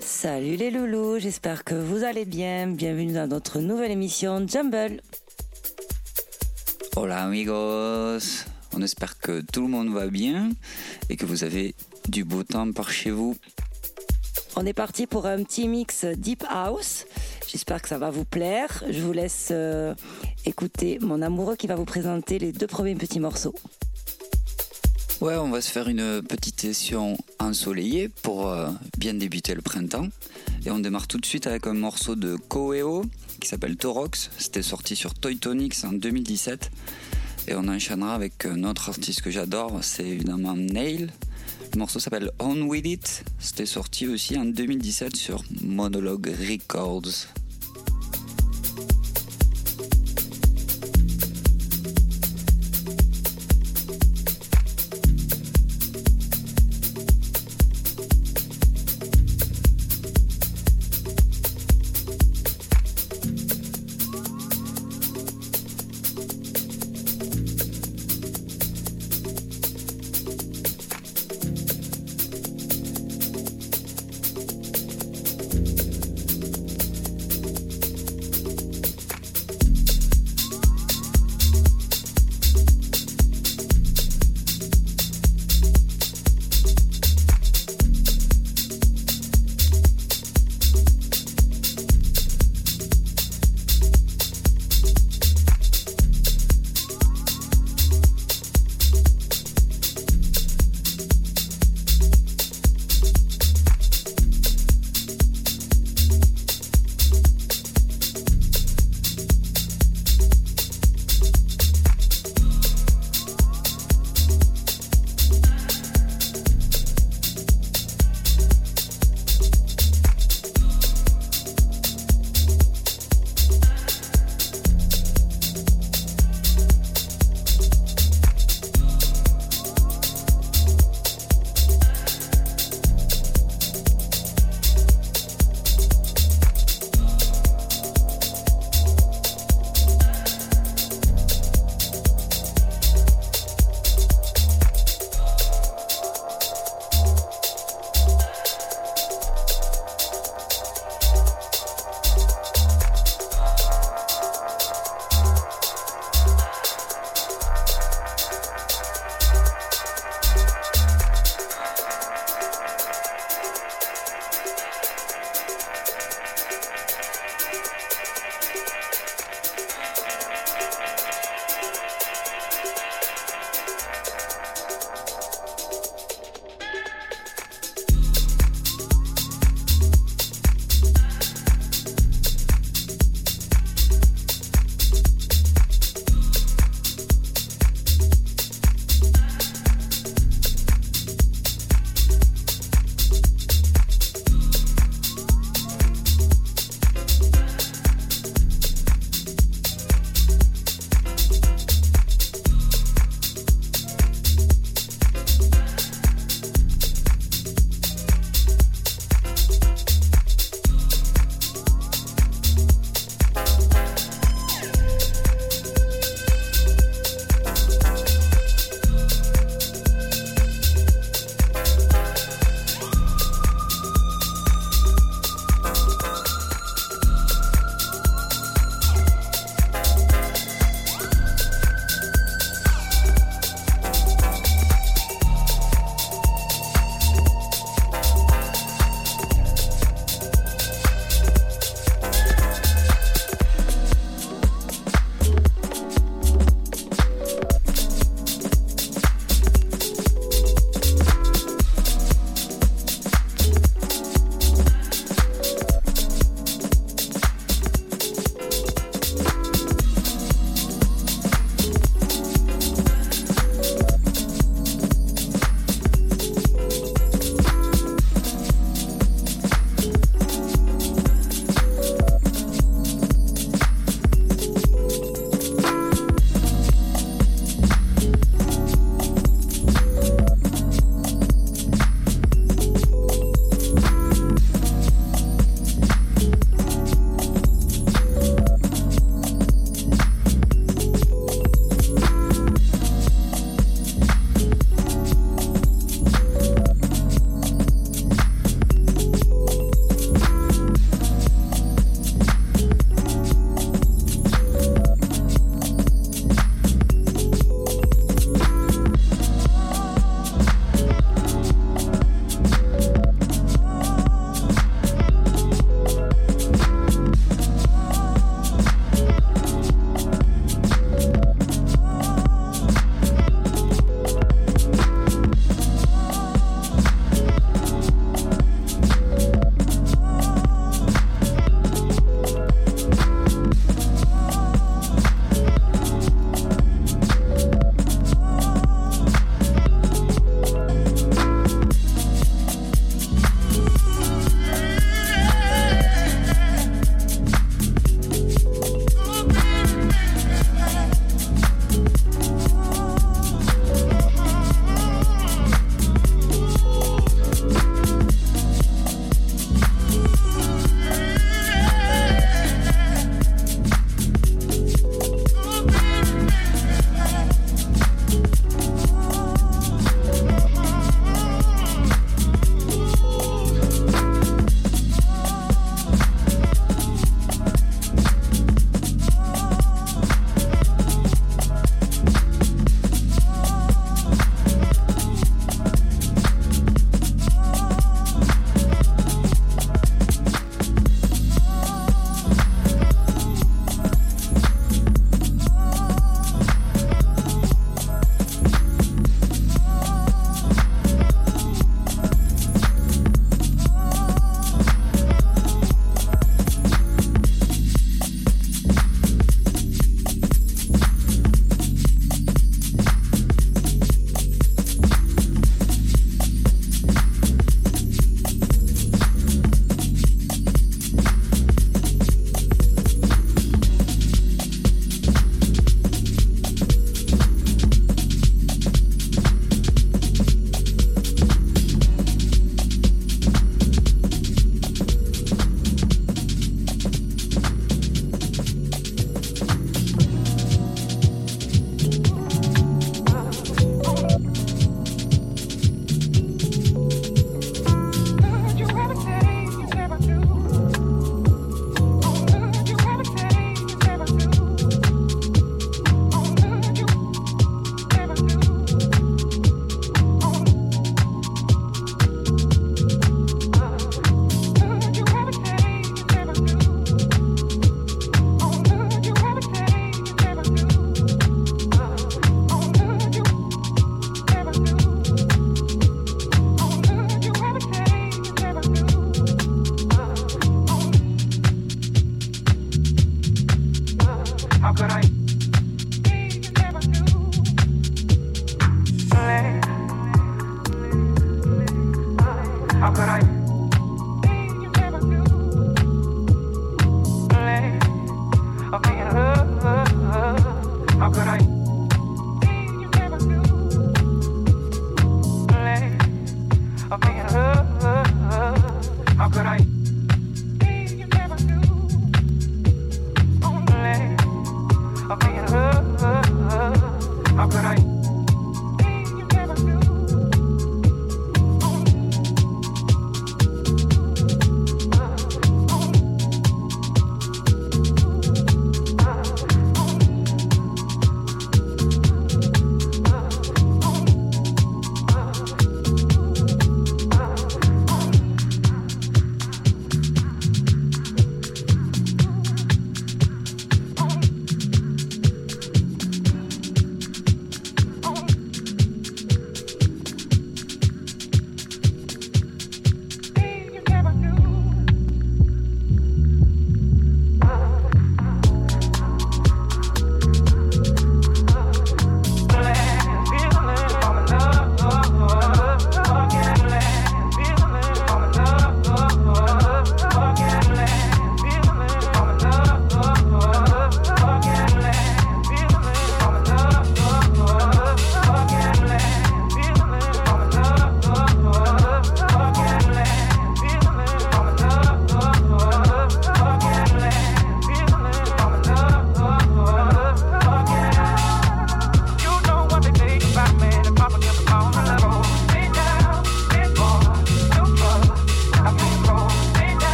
Salut les loulous, j'espère que vous allez bien. Bienvenue dans notre nouvelle émission Jumble. Hola amigos, on espère que tout le monde va bien et que vous avez du beau temps par chez vous. On est parti pour un petit mix Deep House. J'espère que ça va vous plaire. Je vous laisse euh, écouter mon amoureux qui va vous présenter les deux premiers petits morceaux. Ouais, on va se faire une petite session ensoleillée pour euh, bien débuter le printemps. Et on démarre tout de suite avec un morceau de Koeo qui s'appelle Torox. C'était sorti sur Toy Tonics en 2017. Et on enchaînera avec un autre artiste que j'adore, c'est évidemment Nail. Le morceau s'appelle On With It. C'était sorti aussi en 2017 sur Monologue Records.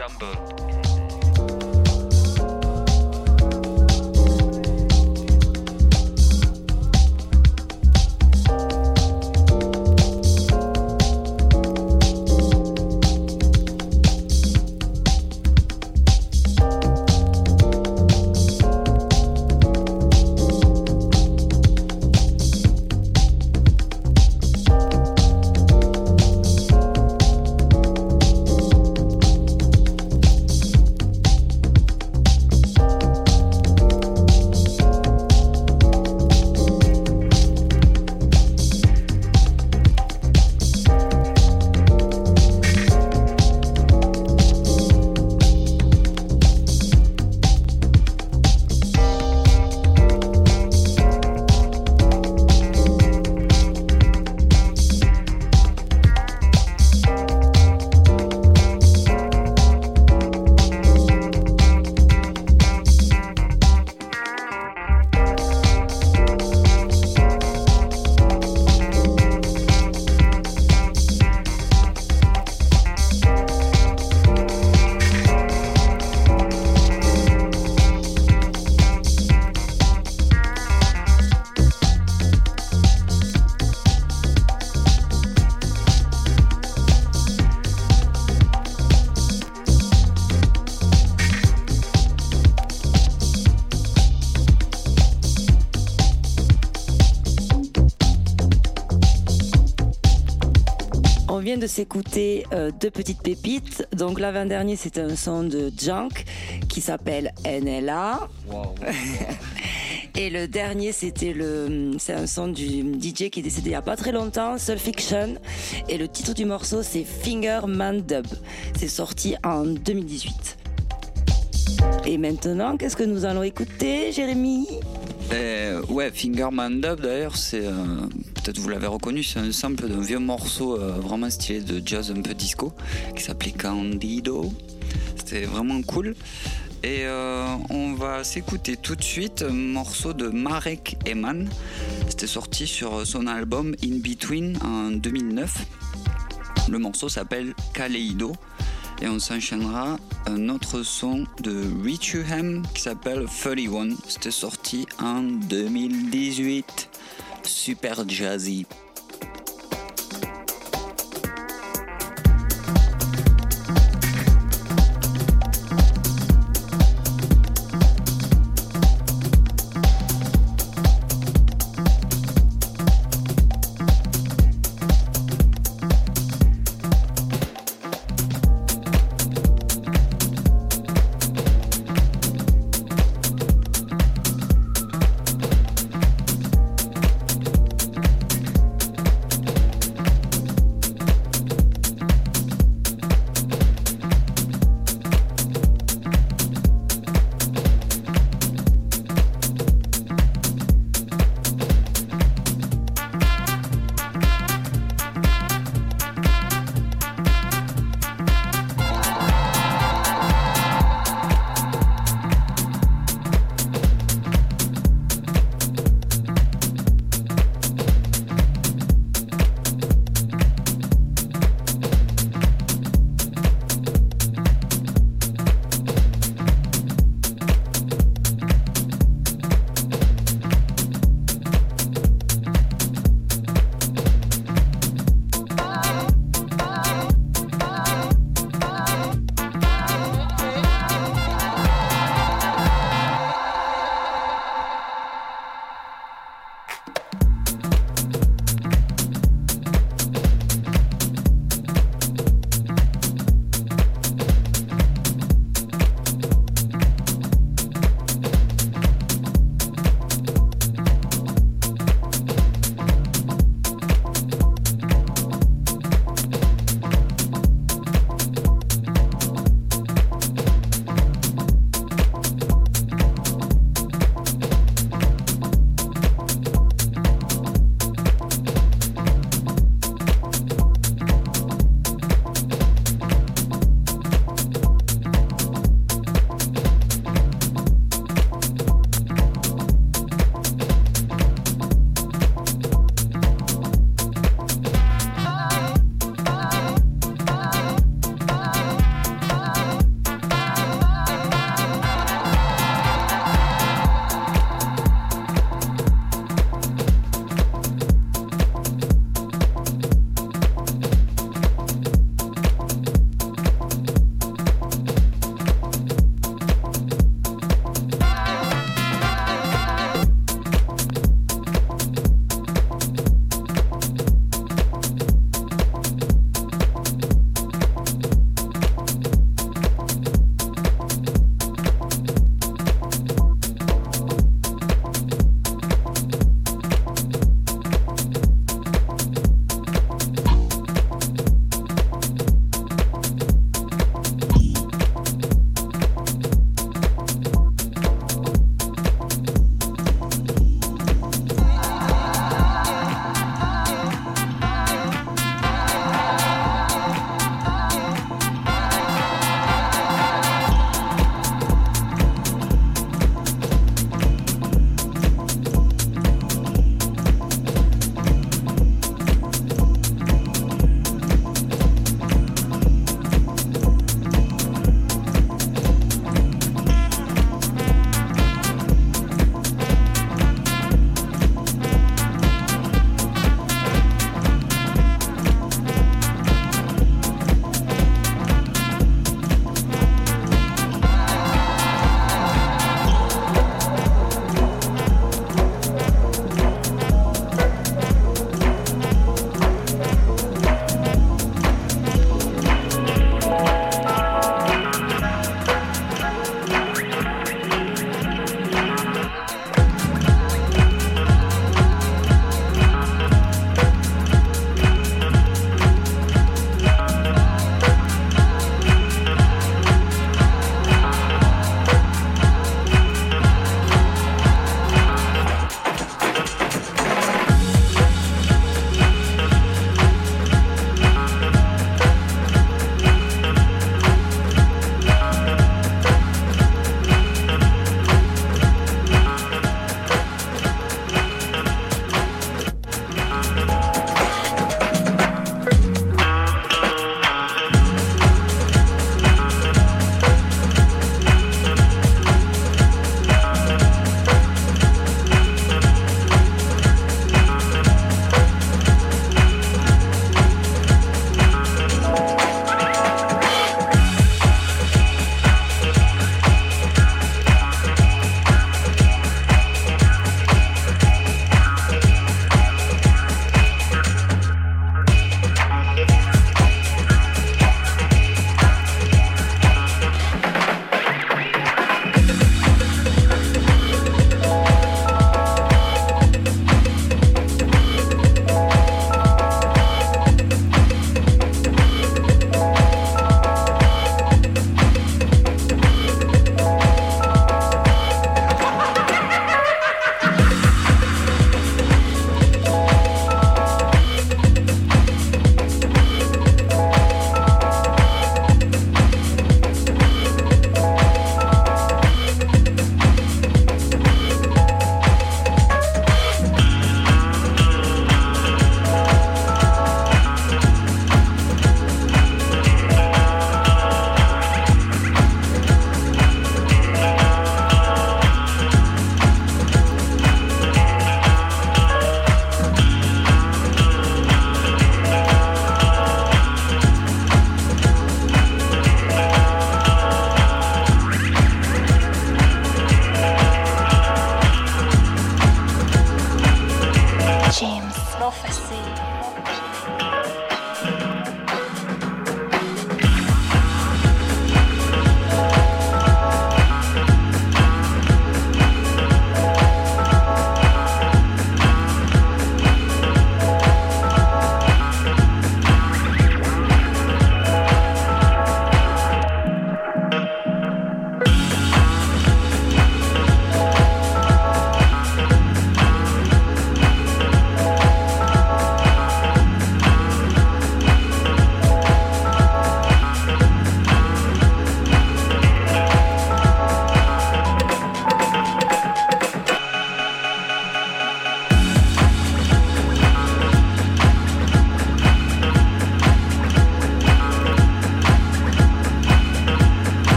Jumbo. De s'écouter euh, deux petites pépites. Donc l'avant-dernier, c'était un son de Junk qui s'appelle NLA. Et le dernier, c'était le, c'est un son du DJ qui est décédé il n'y a pas très longtemps, Soul Fiction. Et le titre du morceau, c'est Finger Man Dub. C'est sorti en 2018. Et maintenant, qu'est-ce que nous allons écouter, Jérémy? Euh, Ouais, Fingerman Dub d'ailleurs, c'est peut-être vous l'avez reconnu, c'est un sample d'un vieux morceau euh, vraiment stylé de jazz un peu disco qui s'appelait Candido. C'était vraiment cool. Et euh, on va s'écouter tout de suite un morceau de Marek Eman. C'était sorti sur son album In Between en 2009. Le morceau s'appelle Kaleido. Et on s'enchaînera un autre son de Richuham qui s'appelle 31. C'était sorti en 2018. Super jazzy.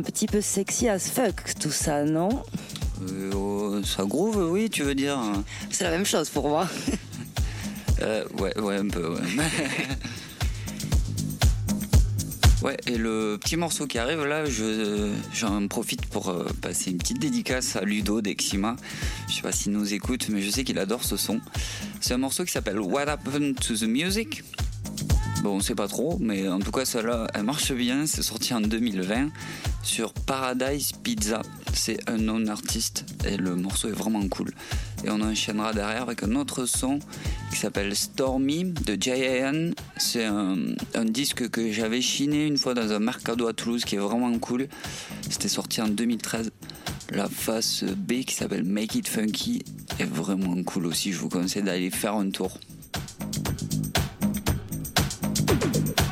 Un petit peu sexy as fuck tout ça, non? Euh, oh, Ça groove, oui, tu veux dire C'est la même chose pour moi. euh, ouais, ouais, un peu, ouais. Ouais, et le petit morceau qui arrive là, j'en profite pour euh, passer une petite dédicace à Ludo d'Exima. Je sais pas s'il nous écoute, mais je sais qu'il adore ce son. C'est un morceau qui s'appelle What Happened to the Music? Bon, on sait pas trop, mais en tout cas, celle-là, elle marche bien. C'est sorti en 2020 sur Paradise Pizza. C'est un non-artiste et le morceau est vraiment cool. Et on enchaînera derrière avec un autre son qui s'appelle Stormy de J.A.N. C'est un, disque que j'avais chiné une fois dans un mercado à Toulouse qui est vraiment cool. C'était sorti en 2013. La face B qui s'appelle Make It Funky est vraiment cool aussi. Je vous conseille d'aller faire un tour. thank you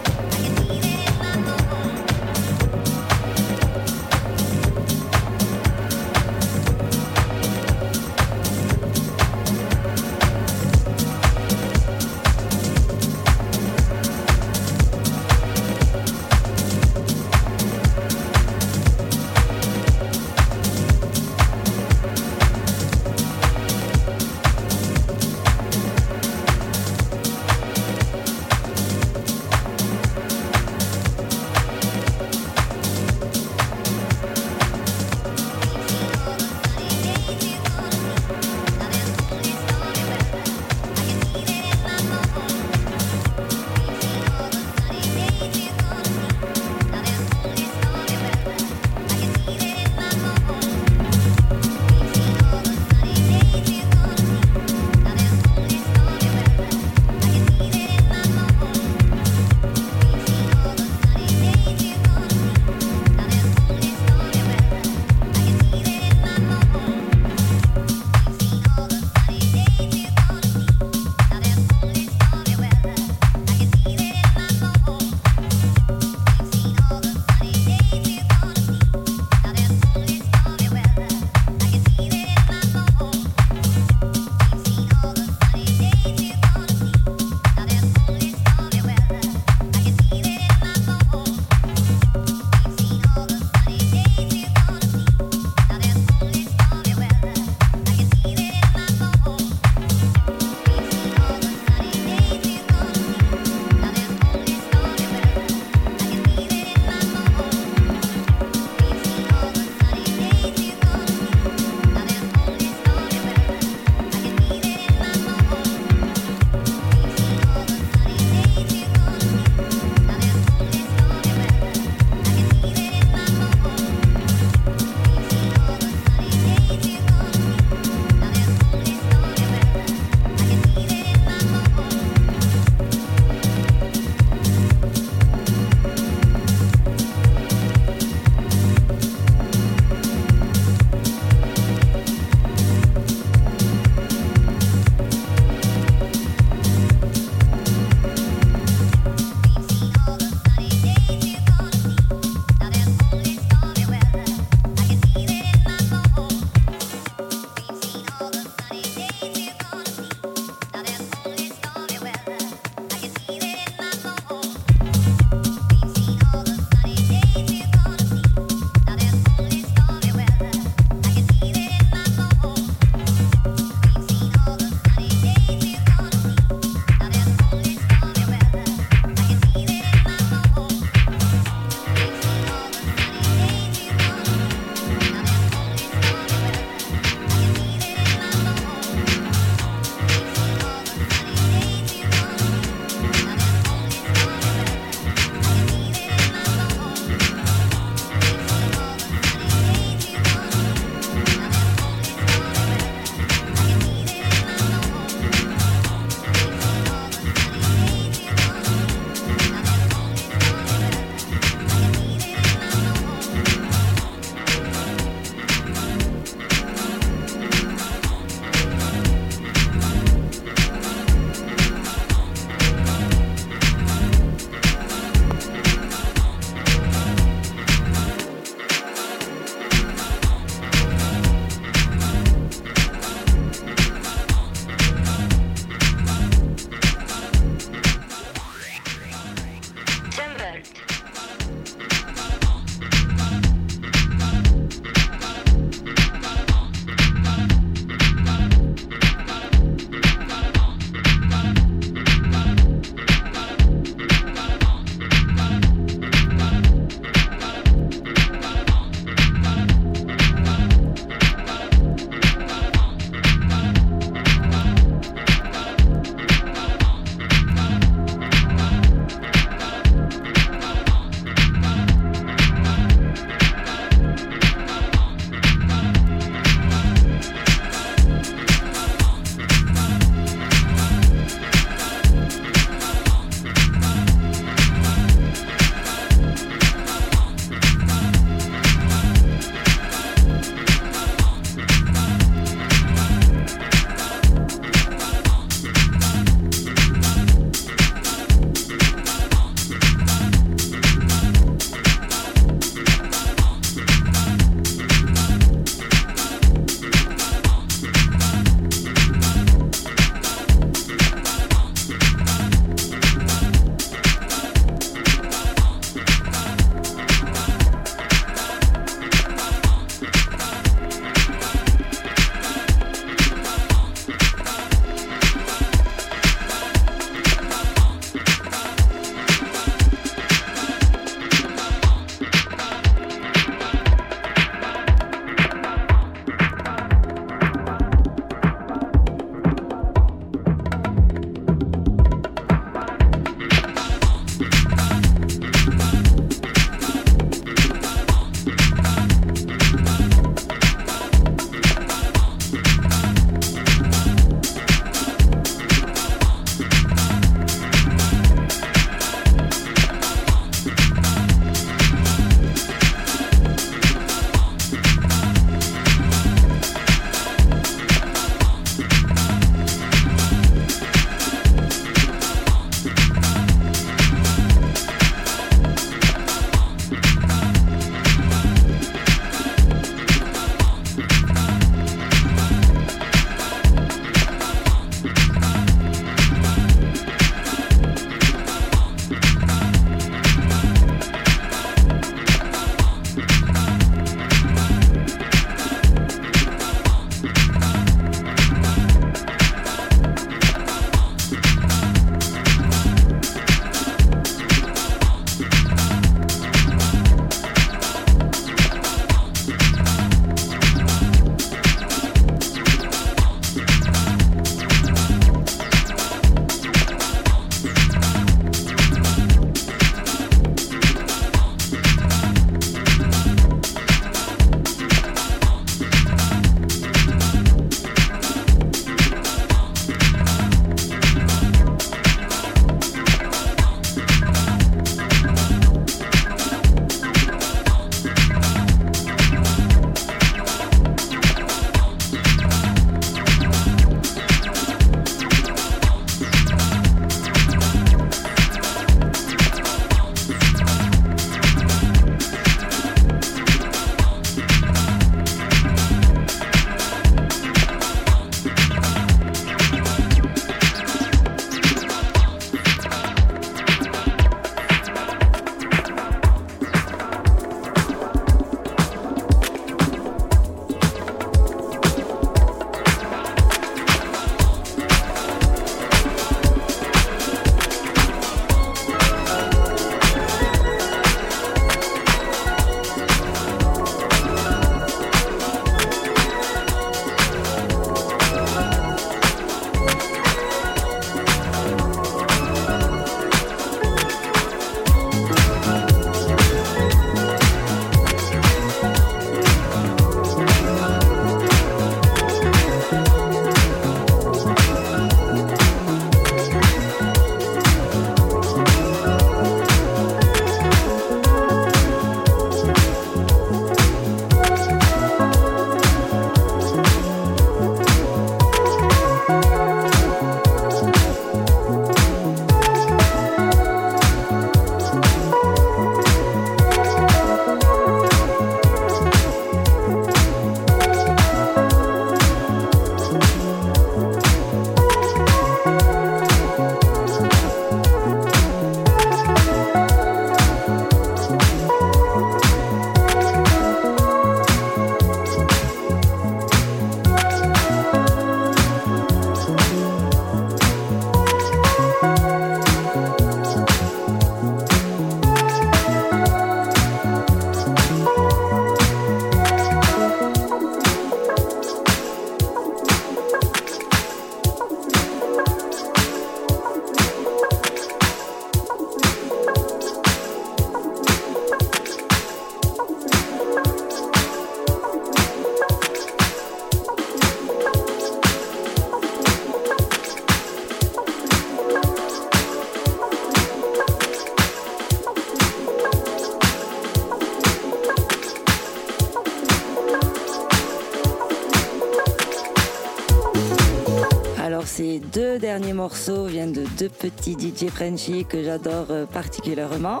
deux petits DJ Frenchy que j'adore euh, particulièrement.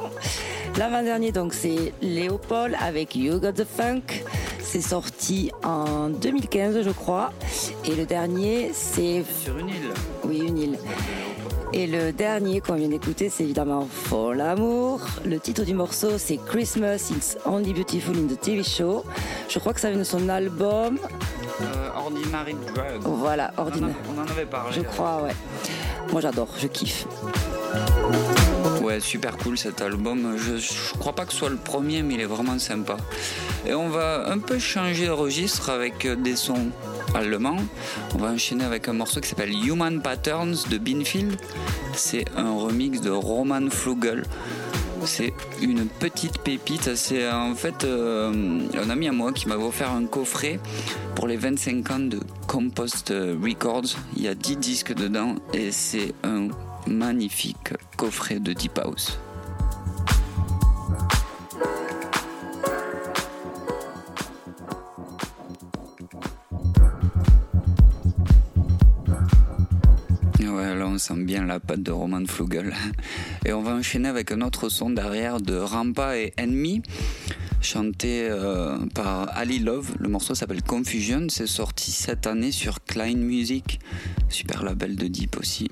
L'avant-dernier, donc, c'est Léopold avec You Got the Funk. C'est sorti en 2015, je crois. Et le dernier, c'est. Sur une île. Oui, une île. Et le dernier qu'on vient d'écouter, c'est évidemment For l'amour. Le titre du morceau, c'est Christmas, It's Only Beautiful in the TV Show. Je crois que ça vient de son album. Euh, Ordinary Drug. Voilà, Ordinary. on en avait parlé. Je crois, ouais. Moi j'adore, je kiffe. Ouais, super cool cet album. Je, je crois pas que ce soit le premier, mais il est vraiment sympa. Et on va un peu changer de registre avec des sons allemands. On va enchaîner avec un morceau qui s'appelle Human Patterns de Binfield. C'est un remix de Roman Flugel. C'est une petite pépite. C'est en fait euh, un ami à moi qui m'avait offert un coffret pour les 25 ans de Compost Records. Il y a 10 disques dedans et c'est un magnifique coffret de Deep House. Sent bien la patte de Roman Flugel. Et on va enchaîner avec un autre son derrière de Rampa et Enemy, chanté euh, par Ali Love. Le morceau s'appelle Confusion, c'est sorti cette année sur Klein Music, super label de Deep aussi.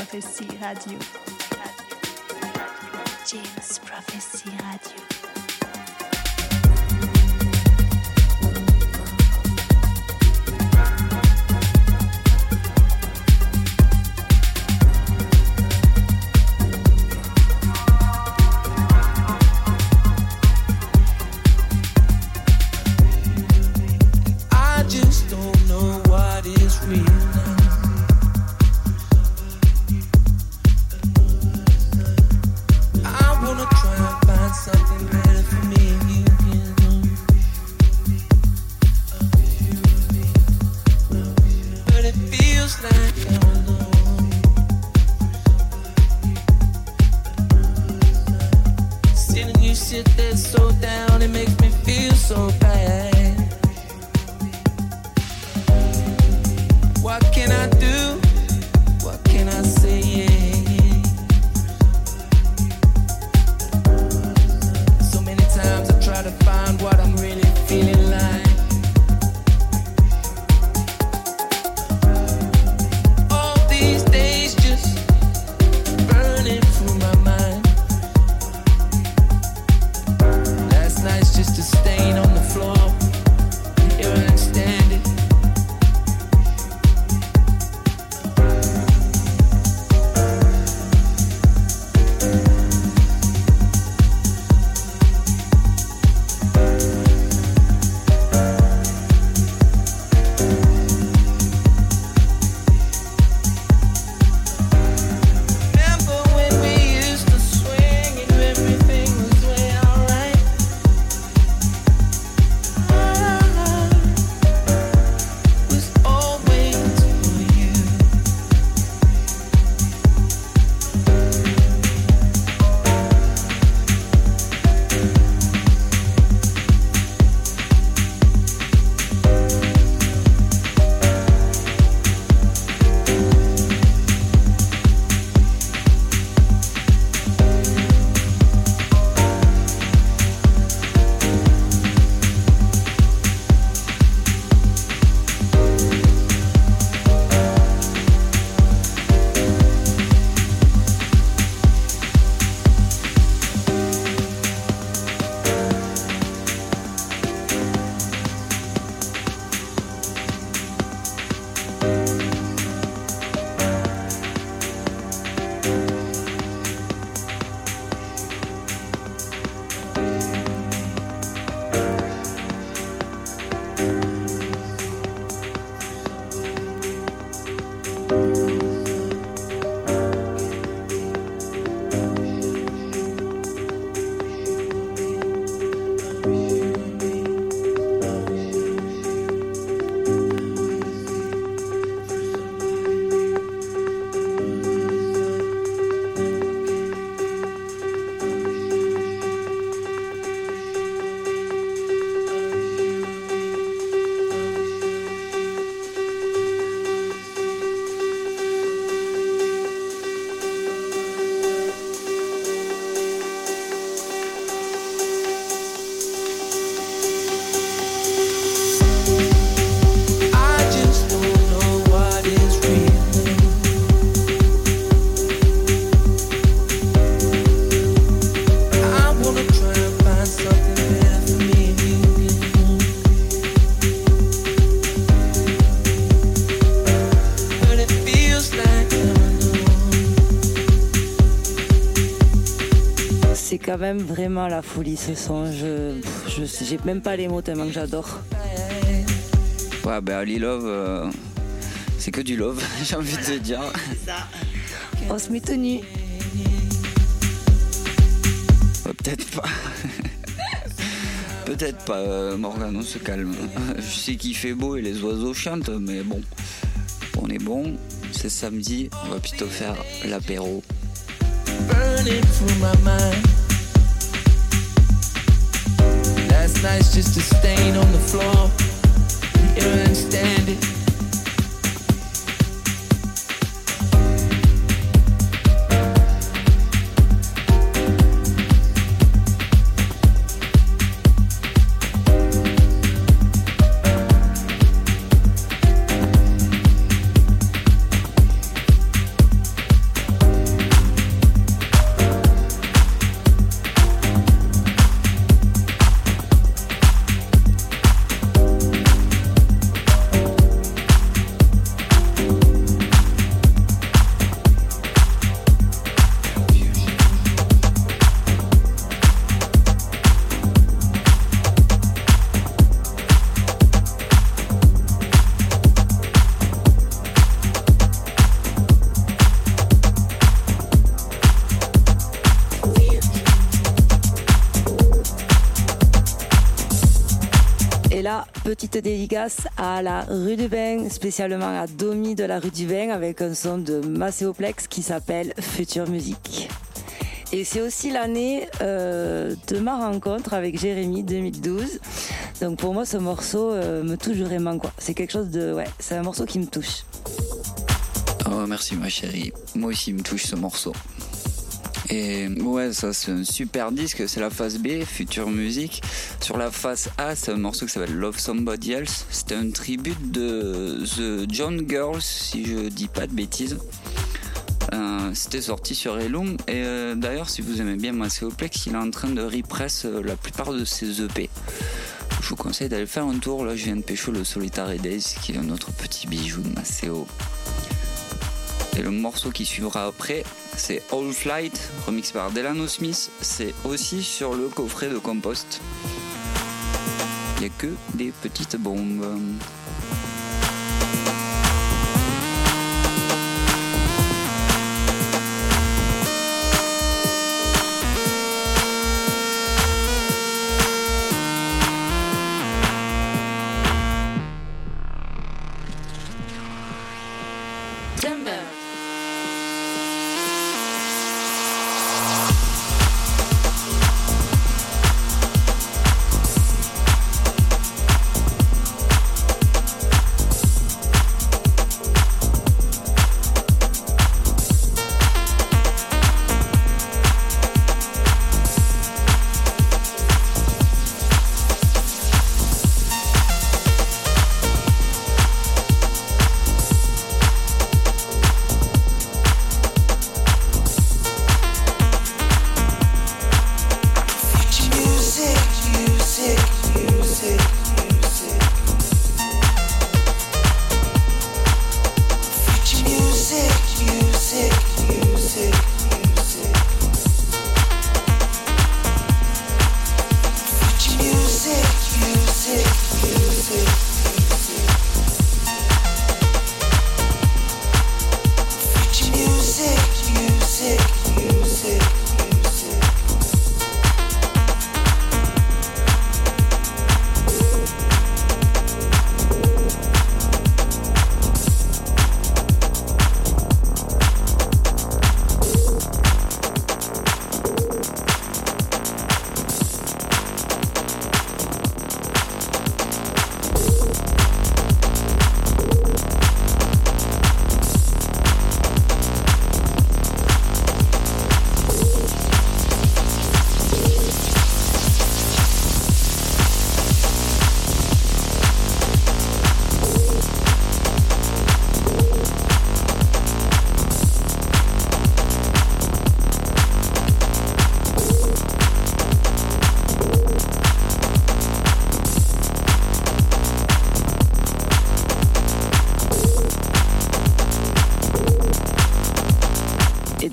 Prophecy Radio. James Prophecy Radio. Vraiment la folie ce son. Je, je sais- j'ai même pas les mots tellement que j'adore. Ouais, ben Ali Love, euh, c'est que du love, j'ai envie de te dire. On se met. Ouais, Peut-être pas. Peut-être pas, euh, Morgane, on se calme. Je sais qu'il fait beau et les oiseaux chantent, mais bon, on est bon. C'est samedi, on va plutôt faire l'apéro. burning through my mind. Night's just a stain on the floor. Here I stand it. Petite dédicace à la rue du Bain, spécialement à Domi de la rue du Bain, avec un son de Macéoplex qui s'appelle Future Musique. Et c'est aussi l'année euh, de ma rencontre avec Jérémy 2012. Donc pour moi, ce morceau euh, me touche vraiment quoi. C'est quelque chose de, ouais, c'est un morceau qui me touche. Oh, merci ma chérie. Moi aussi, il me touche ce morceau. Et ouais, ça c'est un super disque, c'est la face B, Future Music. Sur la face A, c'est un morceau qui s'appelle Love Somebody Else. C'était un tribute de The John Girls, si je dis pas de bêtises. Euh, C'était sorti sur Elum. Et euh, d'ailleurs, si vous aimez bien Macéoplex, il est en train de repress euh, la plupart de ses EP. Je vous conseille d'aller faire un tour. Là, je viens de pécho le Solitary Days, qui est un autre petit bijou de Maceo. Et le morceau qui suivra après, c'est All Flight, remix par Delano Smith. C'est aussi sur le coffret de Compost. Il n'y a que des petites bombes.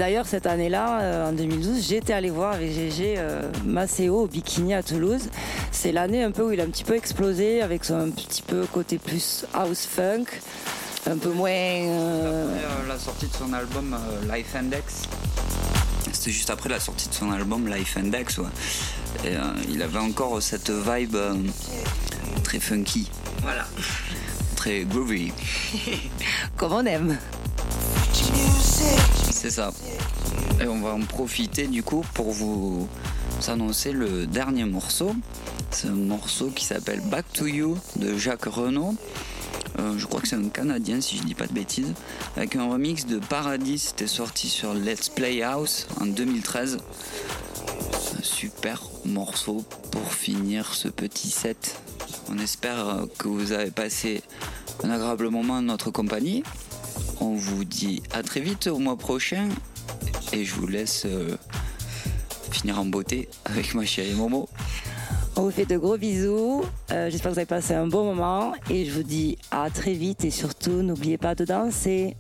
D'ailleurs, cette année-là, euh, en 2012, j'étais allée voir avec GG euh, Maceo au Bikini à Toulouse. C'est l'année un peu où il a un petit peu explosé avec son petit peu côté plus house funk, un peu moins. euh, Après euh, la sortie de son album euh, Life Index. C'était juste après la sortie de son album Life Index. ouais. Et euh, il avait encore cette vibe euh, très funky. Voilà. Très groovy. comme on aime. C'est ça. Et on va en profiter du coup pour vous annoncer le dernier morceau. C'est un morceau qui s'appelle Back to You de Jacques Renaud. Euh, je crois que c'est un Canadien si je dis pas de bêtises. Avec un remix de Paradis, c'était sorti sur Let's Play House en 2013. Un super morceau pour finir ce petit set. On espère que vous avez passé un agréable moment en notre compagnie. On vous dit à très vite au mois prochain et je vous laisse euh, finir en beauté avec ma chérie Momo. On vous fait de gros bisous. Euh, J'espère que vous avez passé un bon moment. Et je vous dis à très vite. Et surtout, n'oubliez pas de danser.